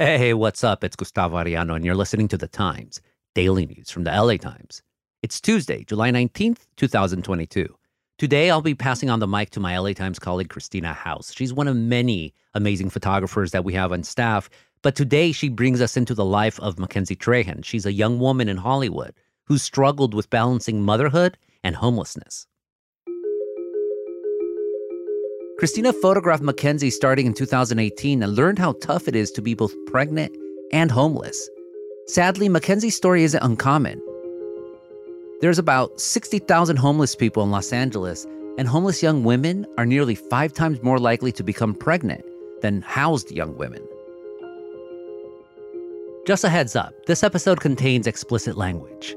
Hey, what's up? It's Gustavo Arellano, and you're listening to The Times, daily news from the LA Times. It's Tuesday, July 19th, 2022. Today, I'll be passing on the mic to my LA Times colleague, Christina House. She's one of many amazing photographers that we have on staff, but today she brings us into the life of Mackenzie Trahan. She's a young woman in Hollywood who struggled with balancing motherhood and homelessness. Christina photographed Mackenzie starting in 2018 and learned how tough it is to be both pregnant and homeless. Sadly, Mackenzie's story isn't uncommon. There's about 60,000 homeless people in Los Angeles, and homeless young women are nearly five times more likely to become pregnant than housed young women. Just a heads up this episode contains explicit language.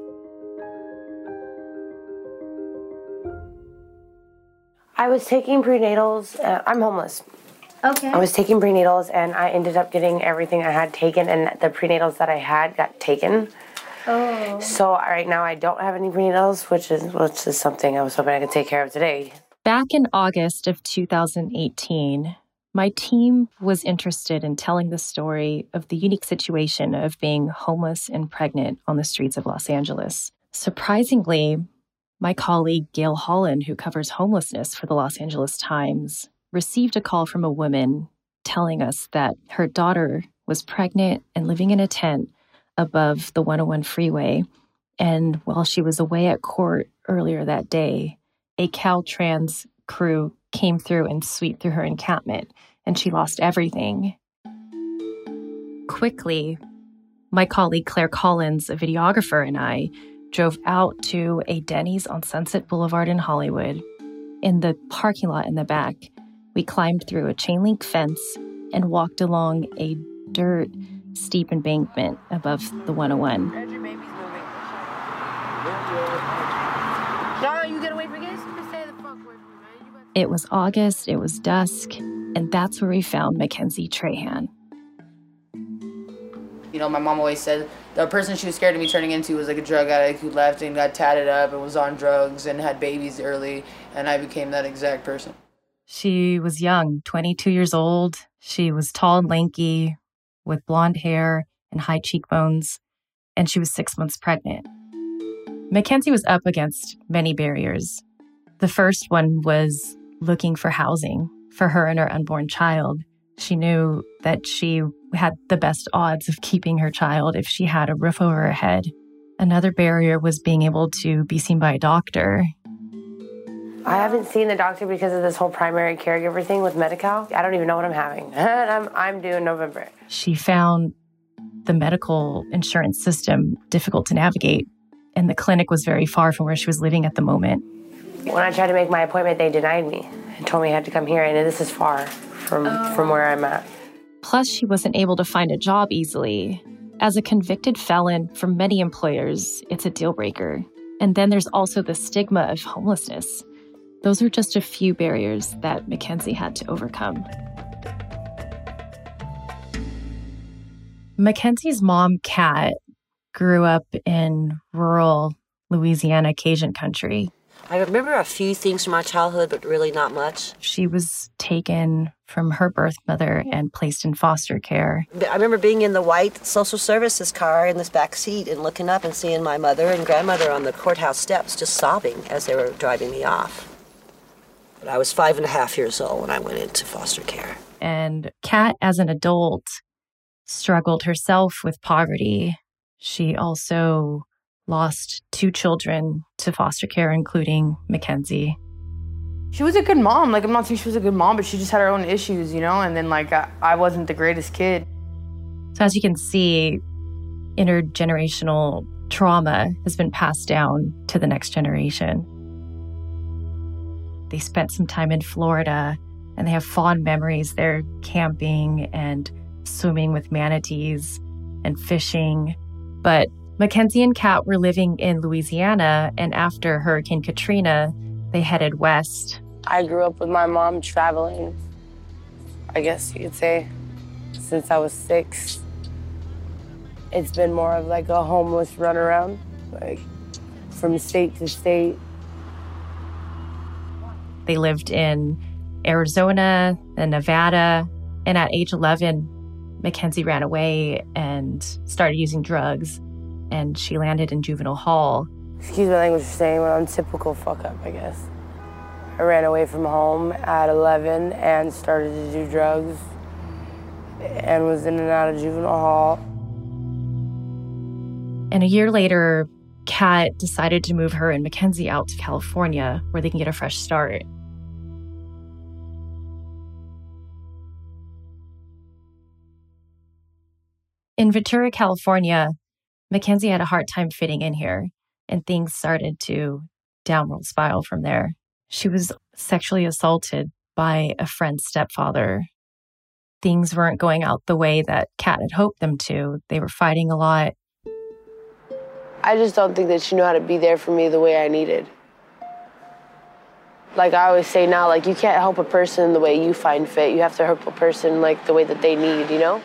I was taking prenatals. Uh, I'm homeless. Okay. I was taking prenatals and I ended up getting everything I had taken, and the prenatals that I had got taken. Oh. So right now I don't have any prenatals, which is which is something I was hoping I could take care of today. Back in August of 2018, my team was interested in telling the story of the unique situation of being homeless and pregnant on the streets of Los Angeles. Surprisingly, my colleague Gale Holland, who covers homelessness for the Los Angeles Times, received a call from a woman telling us that her daughter was pregnant and living in a tent above the 101 freeway. And while she was away at court earlier that day, a Caltrans crew came through and swept through her encampment, and she lost everything. Quickly, my colleague Claire Collins, a videographer, and I drove out to a Denny's on Sunset Boulevard in Hollywood. In the parking lot in the back, we climbed through a chain link fence and walked along a dirt steep embankment above the 101. No, you gotta wait for this. Stay the fuck away from me, man. It was August, it was dusk, and that's where we found Mackenzie Trahan. You know, my mom always said the person she was scared of me turning into was like a drug addict who left and got tatted up and was on drugs and had babies early, and I became that exact person. She was young, 22 years old. She was tall and lanky, with blonde hair and high cheekbones, and she was six months pregnant. Mackenzie was up against many barriers. The first one was looking for housing for her and her unborn child. She knew that she had the best odds of keeping her child if she had a roof over her head. Another barrier was being able to be seen by a doctor. I haven't seen the doctor because of this whole primary caregiver thing with Medi-Cal. I don't even know what I'm having. I'm, I'm due in November. She found the medical insurance system difficult to navigate, and the clinic was very far from where she was living at the moment. When I tried to make my appointment, they denied me and told me I had to come here, and this is far from, from where I'm at. Plus, she wasn't able to find a job easily. As a convicted felon, for many employers, it's a deal breaker. And then there's also the stigma of homelessness. Those are just a few barriers that Mackenzie had to overcome. Mackenzie's mom, Kat, grew up in rural Louisiana Cajun country. I remember a few things from my childhood, but really not much. She was taken from her birth mother and placed in foster care. I remember being in the white social services car in this back seat and looking up and seeing my mother and grandmother on the courthouse steps just sobbing as they were driving me off. But I was five and a half years old when I went into foster care. And Kat, as an adult, struggled herself with poverty. She also lost two children to foster care, including Mackenzie. She was a good mom. Like, I'm not saying she was a good mom, but she just had her own issues, you know? And then, like, I, I wasn't the greatest kid. So, as you can see, intergenerational trauma has been passed down to the next generation. They spent some time in Florida and they have fond memories. They're camping and swimming with manatees and fishing. But Mackenzie and Kat were living in Louisiana, and after Hurricane Katrina, they headed west. I grew up with my mom traveling, I guess you could say, since I was six. It's been more of like a homeless runaround, like from state to state. They lived in Arizona and Nevada, and at age 11, Mackenzie ran away and started using drugs, and she landed in juvenile hall. Excuse my language for saying, but I'm typical fuck up, I guess. I ran away from home at 11 and started to do drugs and was in and out of juvenile hall. And a year later, Kat decided to move her and Mackenzie out to California where they can get a fresh start. In Ventura, California, Mackenzie had a hard time fitting in here, and things started to downward spiral from there. She was sexually assaulted by a friend's stepfather. Things weren't going out the way that Kat had hoped them to. They were fighting a lot. I just don't think that she knew how to be there for me the way I needed. Like I always say now, like you can't help a person the way you find fit. You have to help a person like the way that they need, you know?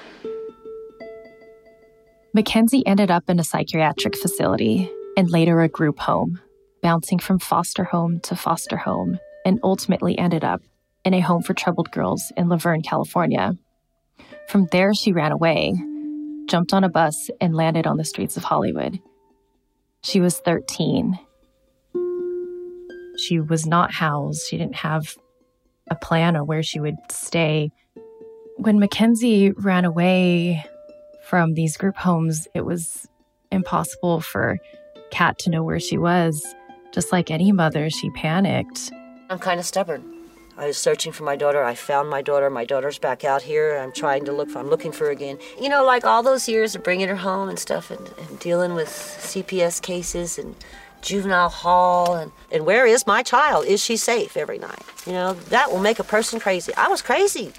Mackenzie ended up in a psychiatric facility and later a group home bouncing from foster home to foster home, and ultimately ended up in a home for troubled girls in La Verne, California. From there, she ran away, jumped on a bus, and landed on the streets of Hollywood. She was 13. She was not housed. She didn't have a plan or where she would stay. When Mackenzie ran away from these group homes, it was impossible for Kat to know where she was. Just like any mother, she panicked. I'm kind of stubborn. I was searching for my daughter. I found my daughter. My daughter's back out here. I'm trying to look for. I'm looking for her again. You know, like all those years of bringing her home and stuff, and, and dealing with CPS cases and juvenile hall, and and where is my child? Is she safe every night? You know, that will make a person crazy. I was crazy.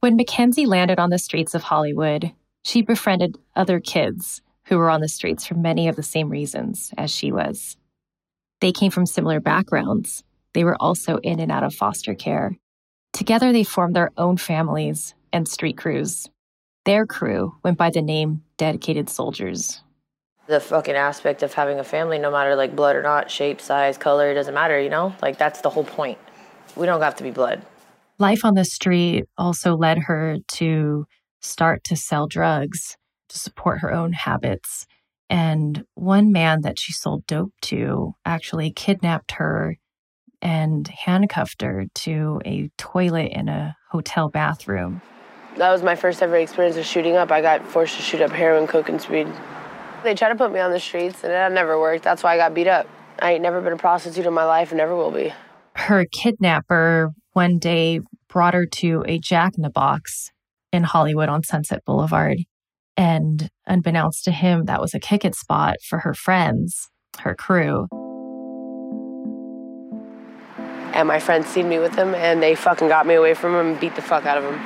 When Mackenzie landed on the streets of Hollywood, she befriended other kids who were on the streets for many of the same reasons as she was. They came from similar backgrounds. They were also in and out of foster care. Together, they formed their own families and street crews. Their crew went by the name Dedicated Soldiers. The fucking aspect of having a family, no matter like blood or not, shape, size, color, it doesn't matter, you know? Like that's the whole point. We don't have to be blood. Life on the street also led her to start to sell drugs to support her own habits. And one man that she sold dope to actually kidnapped her and handcuffed her to a toilet in a hotel bathroom. That was my first ever experience of shooting up. I got forced to shoot up heroin, coke, and speed. They tried to put me on the streets, and that never worked. That's why I got beat up. I ain't never been a prostitute in my life and never will be. Her kidnapper one day brought her to a Jack in the Box in Hollywood on Sunset Boulevard. And unbeknownst to him, that was a kick it spot for her friends, her crew. And my friends seen me with him and they fucking got me away from him and beat the fuck out of him.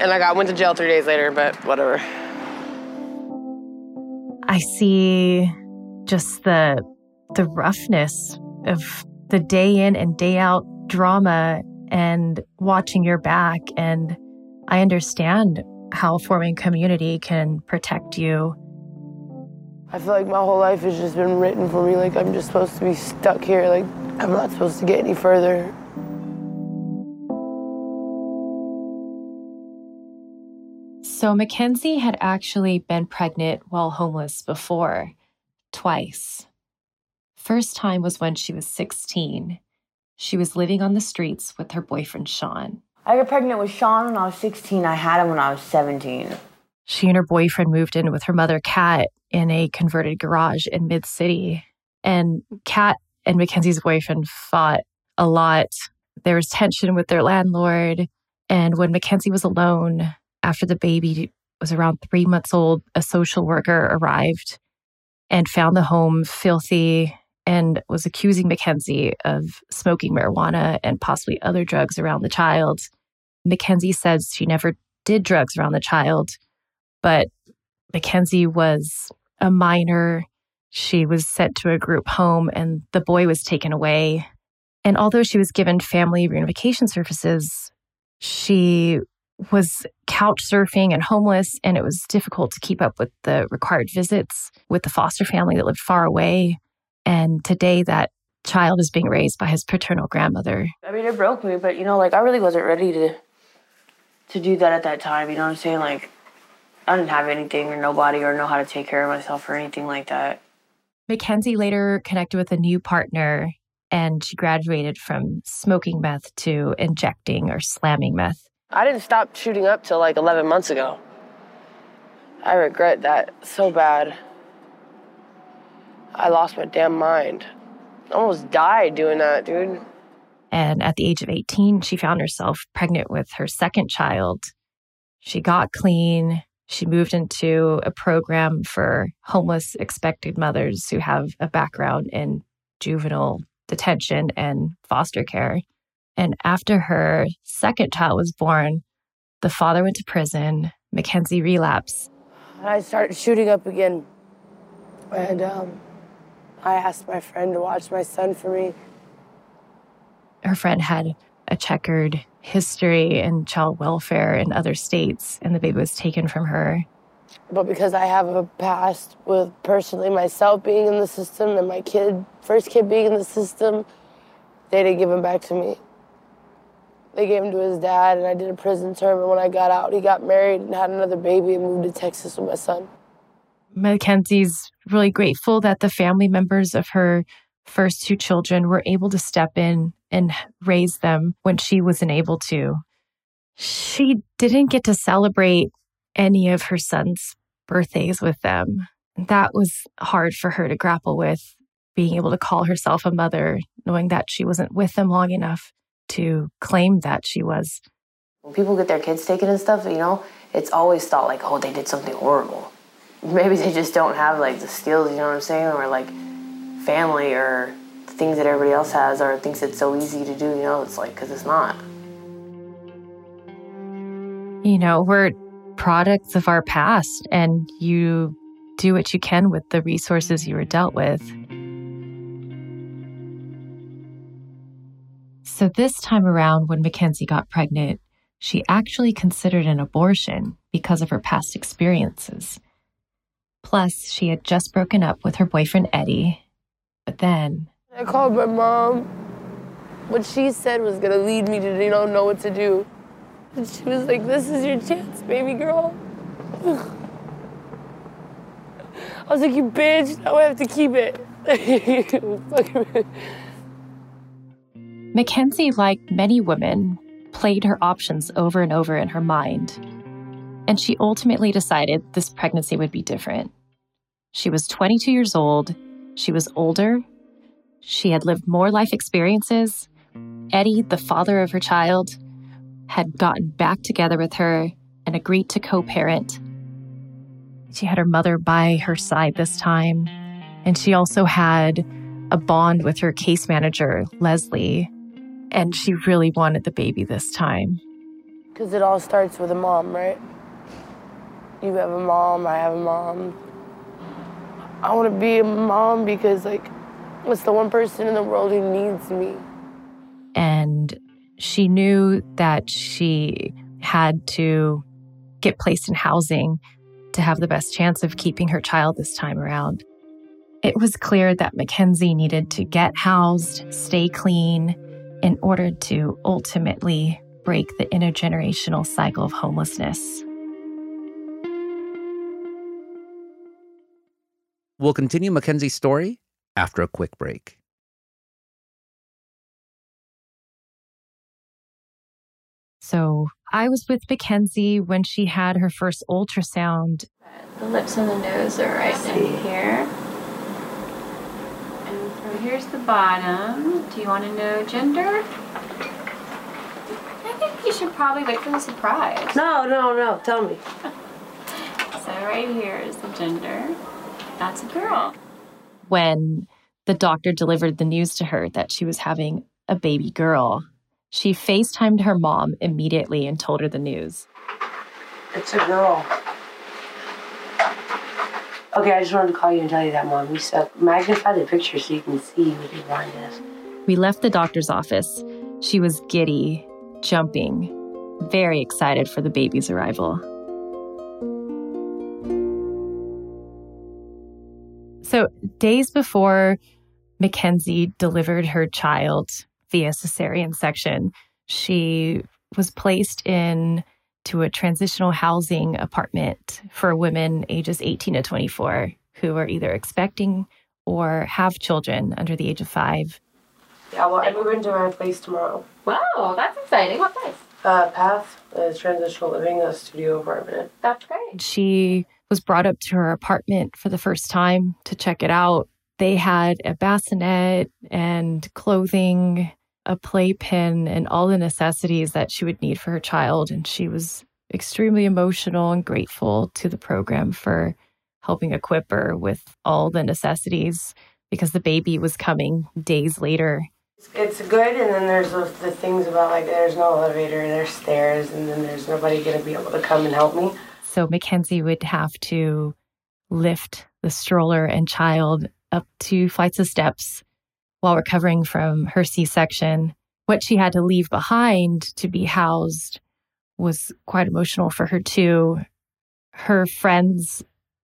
And I got went to jail three days later, but whatever. I see just the the roughness of the day in and day out drama and watching your back and I understand how forming community can protect you. I feel like my whole life has just been written for me. Like I'm just supposed to be stuck here. Like I'm not supposed to get any further. So Mackenzie had actually been pregnant while homeless before, twice. First time was when she was 16. She was living on the streets with her boyfriend Sean. I got pregnant with Sean when I was 16. I had him when I was 17. She and her boyfriend moved in with her mother, Kat, in a converted garage in Mid City. And Kat and Mackenzie's boyfriend fought a lot. There was tension with their landlord. And when Mackenzie was alone after the baby was around three months old, a social worker arrived and found the home filthy and was accusing Mackenzie of smoking marijuana and possibly other drugs around the child. Mackenzie says she never did drugs around the child, but Mackenzie was a minor. She was sent to a group home and the boy was taken away. And although she was given family reunification services, she was couch surfing and homeless, and it was difficult to keep up with the required visits with the foster family that lived far away. And today, that child is being raised by his paternal grandmother. I mean, it broke me, but you know, like I really wasn't ready to to do that at that time. You know what I'm saying? Like, I didn't have anything or nobody or know how to take care of myself or anything like that. Mackenzie later connected with a new partner and she graduated from smoking meth to injecting or slamming meth. I didn't stop shooting up till like 11 months ago. I regret that so bad. I lost my damn mind. I almost died doing that, dude. And at the age of 18, she found herself pregnant with her second child. She got clean. She moved into a program for homeless expected mothers who have a background in juvenile detention and foster care. And after her second child was born, the father went to prison. Mackenzie relapsed. I started shooting up again. And um, I asked my friend to watch my son for me. Her friend had a checkered history in child welfare in other states, and the baby was taken from her. But because I have a past with personally myself being in the system and my kid, first kid being in the system, they didn't give him back to me. They gave him to his dad, and I did a prison term. And when I got out, he got married and had another baby and moved to Texas with my son. Mackenzie's really grateful that the family members of her first two children were able to step in and raise them when she wasn't able to. She didn't get to celebrate any of her son's birthdays with them. That was hard for her to grapple with, being able to call herself a mother, knowing that she wasn't with them long enough to claim that she was. When people get their kids taken and stuff, you know, it's always thought like, oh, they did something horrible. Maybe they just don't have like the skills, you know what I'm saying, or like family or things that everybody else has or thinks it's so easy to do, you know, it's like, because it's not. You know, we're products of our past, and you do what you can with the resources you were dealt with. So, this time around, when Mackenzie got pregnant, she actually considered an abortion because of her past experiences. Plus, she had just broken up with her boyfriend Eddie. But then. I called my mom. What she said was gonna lead me to, you know, know what to do. And she was like, this is your chance, baby girl. I was like, you bitch, now I have to keep it. Mackenzie, like many women, played her options over and over in her mind. And she ultimately decided this pregnancy would be different. She was 22 years old. She was older. She had lived more life experiences. Eddie, the father of her child, had gotten back together with her and agreed to co parent. She had her mother by her side this time. And she also had a bond with her case manager, Leslie. And she really wanted the baby this time. Because it all starts with a mom, right? You have a mom, I have a mom. I want to be a mom because, like, it's the one person in the world who needs me. And she knew that she had to get placed in housing to have the best chance of keeping her child this time around. It was clear that Mackenzie needed to get housed, stay clean, in order to ultimately break the intergenerational cycle of homelessness. We'll continue Mackenzie's story after a quick break. So I was with Mackenzie when she had her first ultrasound. The lips and the nose are right in here. And from here's the bottom. Do you want to know gender? I think you should probably wait for the surprise. No, no, no. Tell me. So right here is the gender. That's a girl. When the doctor delivered the news to her that she was having a baby girl, she FaceTimed her mom immediately and told her the news. It's a girl. Okay, I just wanted to call you and tell you that, Mom. We said magnify the picture so you can see what your blind is. We left the doctor's office. She was giddy, jumping, very excited for the baby's arrival. So, days before Mackenzie delivered her child via cesarean section. She was placed in to a transitional housing apartment for women ages 18 to 24 who are either expecting or have children under the age of five. Yeah, well, I move into my place tomorrow. Wow, that's exciting. What place? Uh, Path, uh, transitional living, a studio apartment. That's great. She was brought up to her apartment for the first time to check it out. They had a bassinet and clothing, a playpen, and all the necessities that she would need for her child. And she was extremely emotional and grateful to the program for helping equip her with all the necessities because the baby was coming days later. It's good, and then there's the, things about like there's no elevator, there's stairs, and then there's nobody gonna be able to come and help me. So Mackenzie would have to lift the stroller and child up two flights of steps while recovering from her C section. What she had to leave behind to be housed was quite emotional for her, too. Her friends,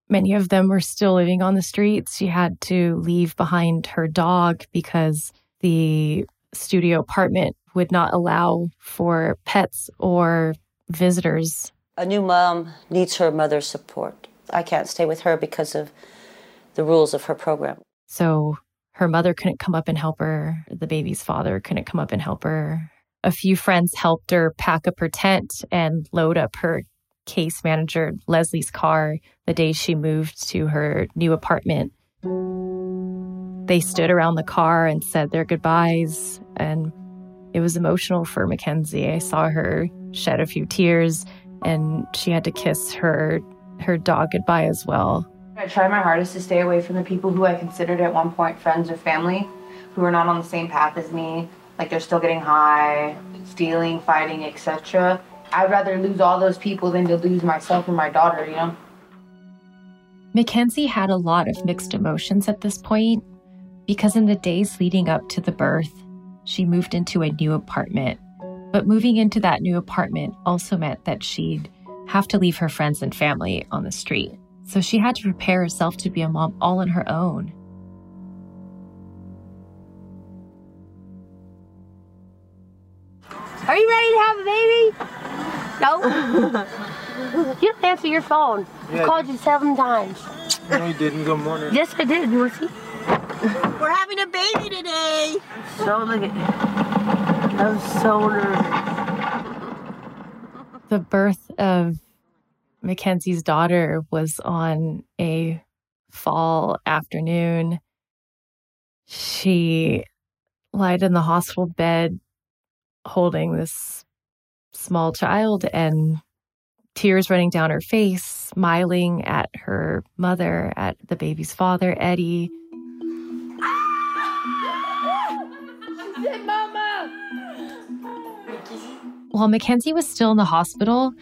many of them were still living on the streets. She had to leave behind her dog because the studio apartment would not allow for pets or visitors. A new mom needs her mother's support. I can't stay with her because of the rules of her program. So her mother couldn't come up and help her. The baby's father couldn't come up and help her. A few friends helped her pack up her tent and load up her case manager, Leslie's car, the day she moved to her new apartment. They stood around the car and said their goodbyes, and it was emotional for Mackenzie. I saw her shed a few tears, and she had to kiss her her dog goodbye as well. I try my hardest to stay away from the people who I considered at one point friends or family, who are not on the same path as me. Like they're still getting high, stealing, fighting, etc. I'd rather lose all those people than to lose myself and my daughter, you know? Mackenzie had a lot of mixed emotions at this point because in the days leading up to the birth, she moved into a new apartment. But moving into that new apartment also meant that she'd have to leave her friends and family on the street. So she had to prepare herself to be a mom all on her own. Are you ready to have a baby? No. you don't answer your phone. Yeah, I called you seven times. No, you didn't. Good morning. Yes, I did. You want to see? We're having a baby today. So look at. I'm so nervous. The birth of Mackenzie's daughter was on a fall afternoon. She lied in the hospital bed holding this small child and tears running down her face, smiling at her mother, at the baby's father, Eddie. While Mackenzie was still in the hospital,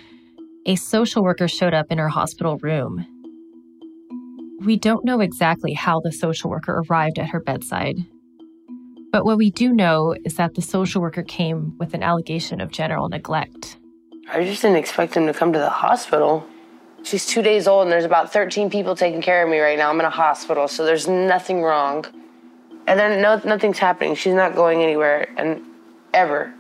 a social worker showed up in her hospital room. We don't know exactly how the social worker arrived at her bedside. But what we do know is that the social worker came with an allegation of general neglect. I just didn't expect him to come to the hospital. She's two days old, and there's about 13 people taking care of me right now. I'm in a hospital, so there's nothing wrong. And then no, nothing's happening. She's not going anywhere, and ever.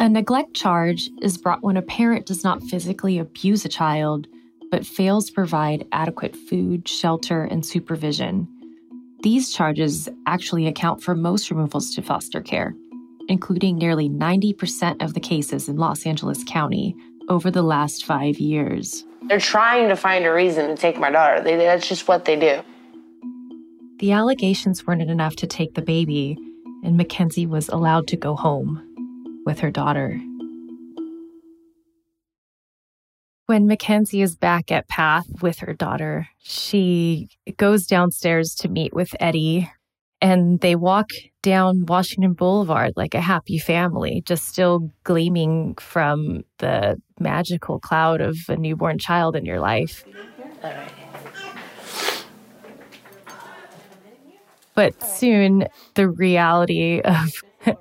A neglect charge is brought when a parent does not physically abuse a child, but fails to provide adequate food, shelter, and supervision. These charges actually account for most removals to foster care, including nearly 90% of the cases in Los Angeles County over the last five years. They're trying to find a reason to take my daughter. They, that's just what they do. The allegations weren't enough to take the baby, and Mackenzie was allowed to go home with her daughter. When Mackenzie is back at Path with her daughter, she goes downstairs to meet with Eddie, and they walk down Washington Boulevard like a happy family, just still gleaming from the magical cloud of a newborn child in your life. But soon, the reality of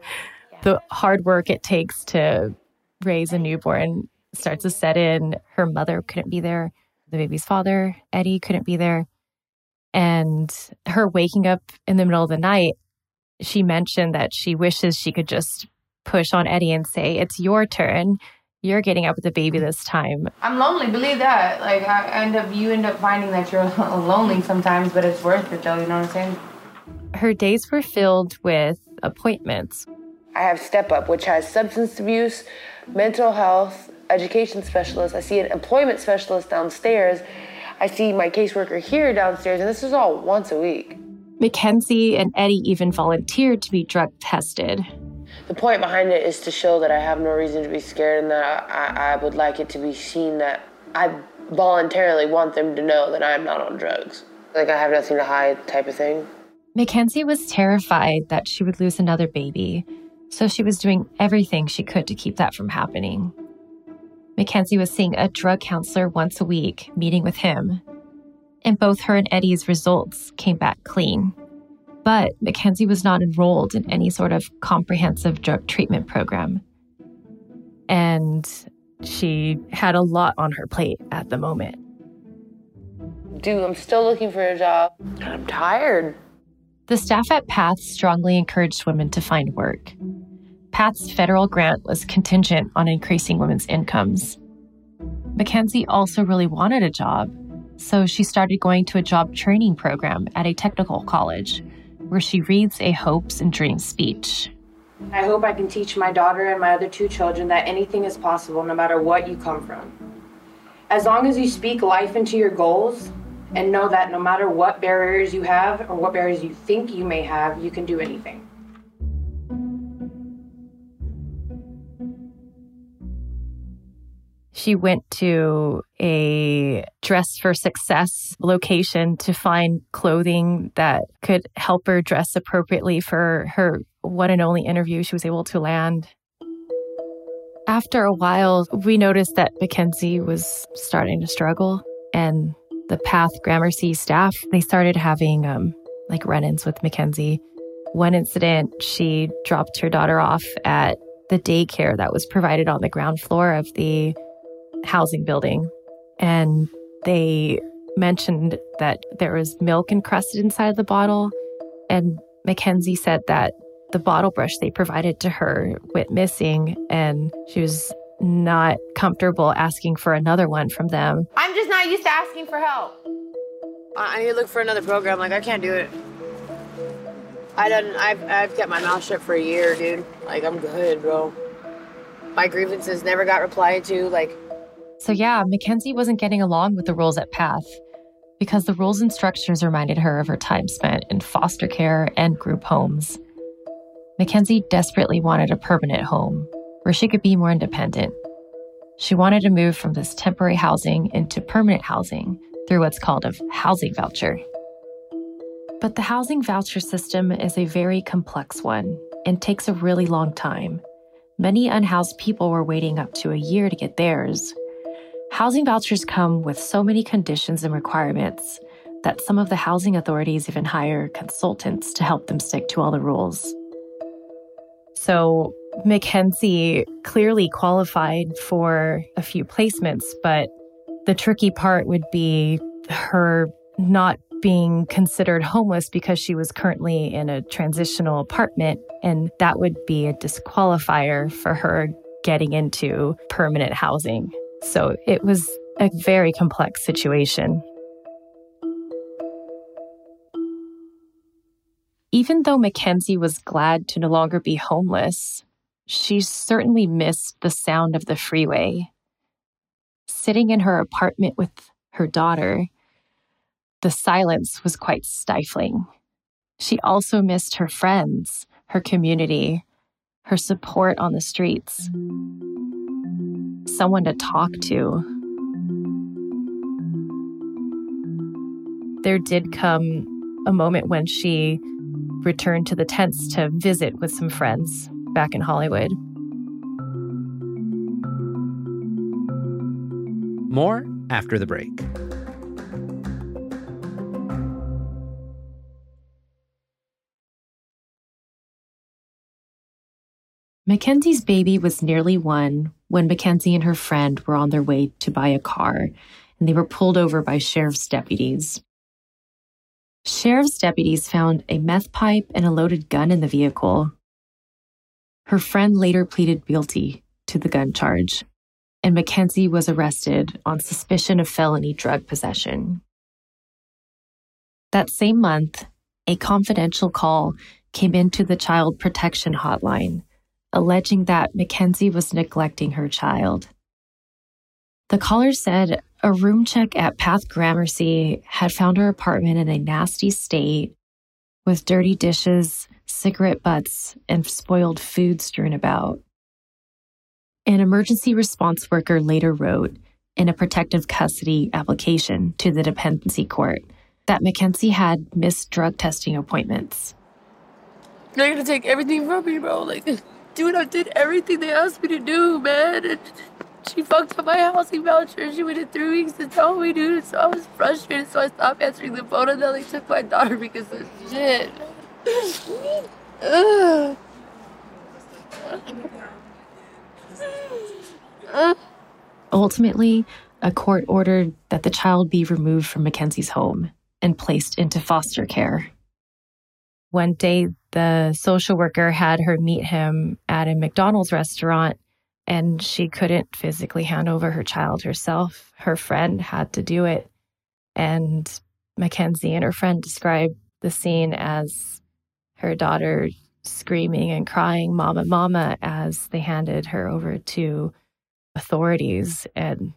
the hard work it takes to raise a newborn starts to set in. Her mother couldn't be there. The baby's father, Eddie, couldn't be there. And her waking up in the middle of the night, she mentioned that she wishes she could just push on Eddie and say, It's your turn. You're getting up with the baby this time. I'm lonely, believe that. Like I end up you end up finding that you're lonely sometimes, but it's worth it though, you know what I'm saying? Her days were filled with appointments. I have Step Up, which has substance abuse, mental health, education specialist. I see an employment specialist downstairs. I see my caseworker here downstairs, and this is all once a week. Mackenzie and Eddie even volunteered to be drug tested. The point behind it is to show that I have no reason to be scared and that I, I would like it to be seen that I voluntarily want them to know that I'm not on drugs. Like I have nothing to hide type of thing. Mackenzie was terrified that she would lose another baby, so she was doing everything she could to keep that from happening. Mackenzie was seeing a drug counselor once a week, meeting with him. And both her and Eddie's results came back clean. But Mackenzie was not enrolled in any sort of comprehensive drug treatment program. And she had a lot on her plate at the moment. Dude, I'm still looking for a job. I'm tired. The staff at PATH strongly encouraged women to find work. PATH's federal grant was contingent on increasing women's incomes. Mackenzie also really wanted a job, so she started going to a job training program at a technical college where she reads a hopes and dreams speech. I hope I can teach my daughter and my other two children that anything is possible no matter what you come from. As long as you speak life into your goals and know that no matter what barriers you have or what barriers you think you may have, you can do anything. She went to a dress for success location to find clothing that could help her dress appropriately for her one and only interview she was able to land. After a while, we noticed that Mackenzie was starting to struggle, and the Path Gramercy staff they started having um, like run-ins with Mackenzie. One incident, she dropped her daughter off at the daycare that was provided on the ground floor of the housing building. And they mentioned that there was milk encrusted inside the bottle. And Mackenzie said that the bottle brush they provided to her went missing and she was not comfortable asking for another one from them. I'm just not used to asking for help. I need to look for another program. Like I can't do it. I done. I've I've kept my mouth shut for a year, dude. Like I'm good, bro. My grievances never got replied to. Like so, yeah, Mackenzie wasn't getting along with the rules at PATH because the rules and structures reminded her of her time spent in foster care and group homes. Mackenzie desperately wanted a permanent home where she could be more independent. She wanted to move from this temporary housing into permanent housing through what's called a housing voucher. But the housing voucher system is a very complex one and takes a really long time. Many unhoused people were waiting up to a year to get theirs, Housing vouchers come with so many conditions and requirements that some of the housing authorities even hire consultants to help them stick to all the rules. So, Mackenzie clearly qualified for a few placements, but the tricky part would be her not being considered homeless because she was currently in a transitional apartment, and that would be a disqualifier for her getting into permanent housing. So it was a very complex situation. Even though Mackenzie was glad to no longer be homeless, she certainly missed the sound of the freeway. Sitting in her apartment with her daughter, the silence was quite stifling. She also missed her friends, her community, her support on the streets someone to talk to. There did come a moment when she returned to the tents to visit with some friends back in Hollywood. More after the break. Mackenzie's baby was nearly one when Mackenzie and her friend were on their way to buy a car and they were pulled over by sheriff's deputies. Sheriff's deputies found a meth pipe and a loaded gun in the vehicle. Her friend later pleaded guilty to the gun charge, and Mackenzie was arrested on suspicion of felony drug possession. That same month, a confidential call came into the Child Protection Hotline, alleging that Mackenzie was neglecting her child. The caller said a room check at Path Gramercy had found her apartment in a nasty state with dirty dishes, cigarette butts, and spoiled food strewn about. An emergency response worker later wrote in a protective custody application to the dependency court that Mackenzie had missed drug testing appointments. They're gonna take everything from me, bro. Like, dude, I did everything they asked me to do, man. She fucked up my housing voucher. She waited three weeks to tell me, dude. So I was frustrated, so I stopped answering the phone, and then they took my daughter because of shit. Ultimately, a court ordered that the child be removed from Mackenzie's home and placed into foster care. One day, the social worker had her meet him at a McDonald's restaurant, and she couldn't physically hand over her child herself. Her friend had to do it. And Mackenzie and her friend described the scene as her daughter screaming and crying, Mama, Mama, as they handed her over to authorities, and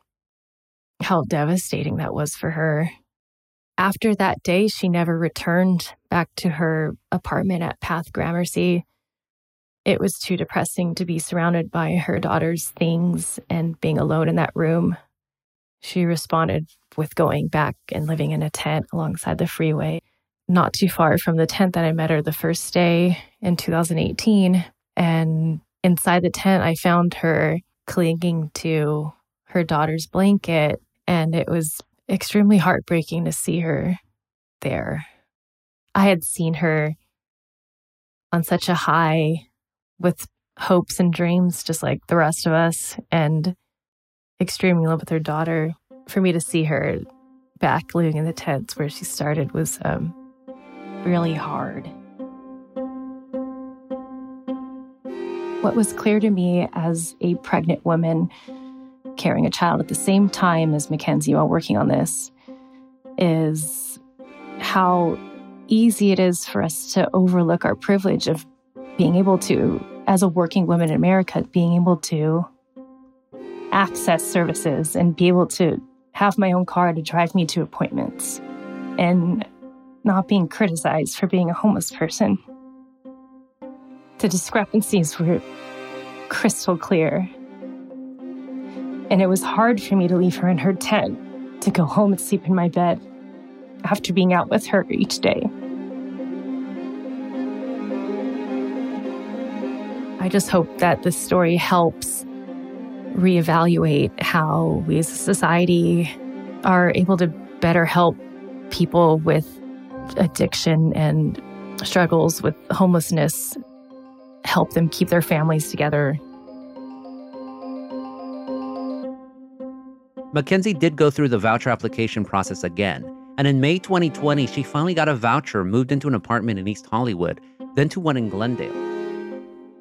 how devastating that was for her. After that day, she never returned back to her apartment at Path Gramercy. It was too depressing to be surrounded by her daughter's things and being alone in that room. She responded with going back and living in a tent alongside the freeway, not too far from the tent that I met her the first day in 2018. And inside the tent, I found her clinging to her daughter's blanket. And it was extremely heartbreaking to see her there. I had seen her on such a high with hopes and dreams, just like the rest of us, and extremely in love with her daughter. For me to see her back living in the tents where she started was um, really hard. What was clear to me as a pregnant woman carrying a child at the same time as Mackenzie while working on this is how easy it is for us to overlook our privilege of being able to, as a working woman in America, being able to access services and be able to have my own car to drive me to appointments and not being criticized for being a homeless person. The discrepancies were crystal clear and it was hard for me to leave her in her tent to go home and sleep in my bed after being out with her each day. I just hope that this story helps reevaluate how we as a society are able to better help people with addiction and struggles with homelessness, help them keep their families together Mackenzie did go through the voucher application process again, and in May 2020, she finally got a voucher, moved into an apartment in East Hollywood, then to one in Glendale.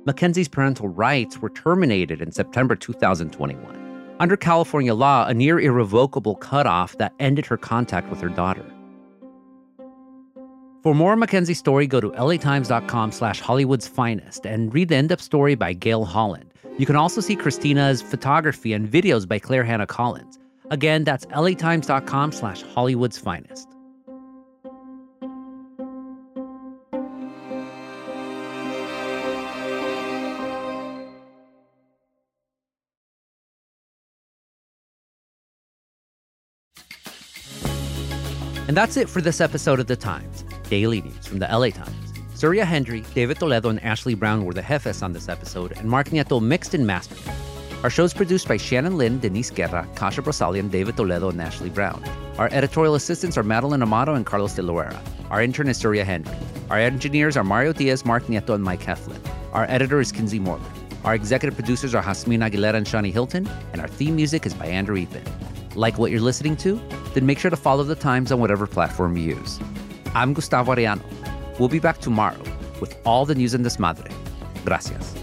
Mackenzie's parental rights were terminated in September 2021. Under California law, a near irrevocable cutoff that ended her contact with her daughter. For more Mackenzie's story, go to latimes.com slash Hollywood's finest and read the end-up story by Gale Holland. You can also see Christina's photography and videos by Claire Hannah Collins. Again, that's latimes.com slash Hollywood's finest. And that's it for this episode of The Times, daily news from the LA Times. Surya Hendry, David Toledo, and Ashley Brown were the jefes on this episode, and Mark Nieto mixed and mastered. Our show is produced by Shannon Lin, Denise Guerra, Kasia Broussalian, David Toledo, and Ashley Brown. Our editorial assistants are Madalyn Amato and Carlos de Loera. Our intern is Surya Hendry. Our engineers are Mario Diaz, Mark Nieto, and Mike Heflin. Our editor is Kinsey Morgan. Our executive producers are Jasmine Aguilera and Shani Hilton, and our theme music is by Andrew Eapen. Like what you're listening to? Then make sure to follow the times on whatever platform you use. I'm Gustavo Arellano. We'll be back tomorrow with all the news in this madre. Gracias.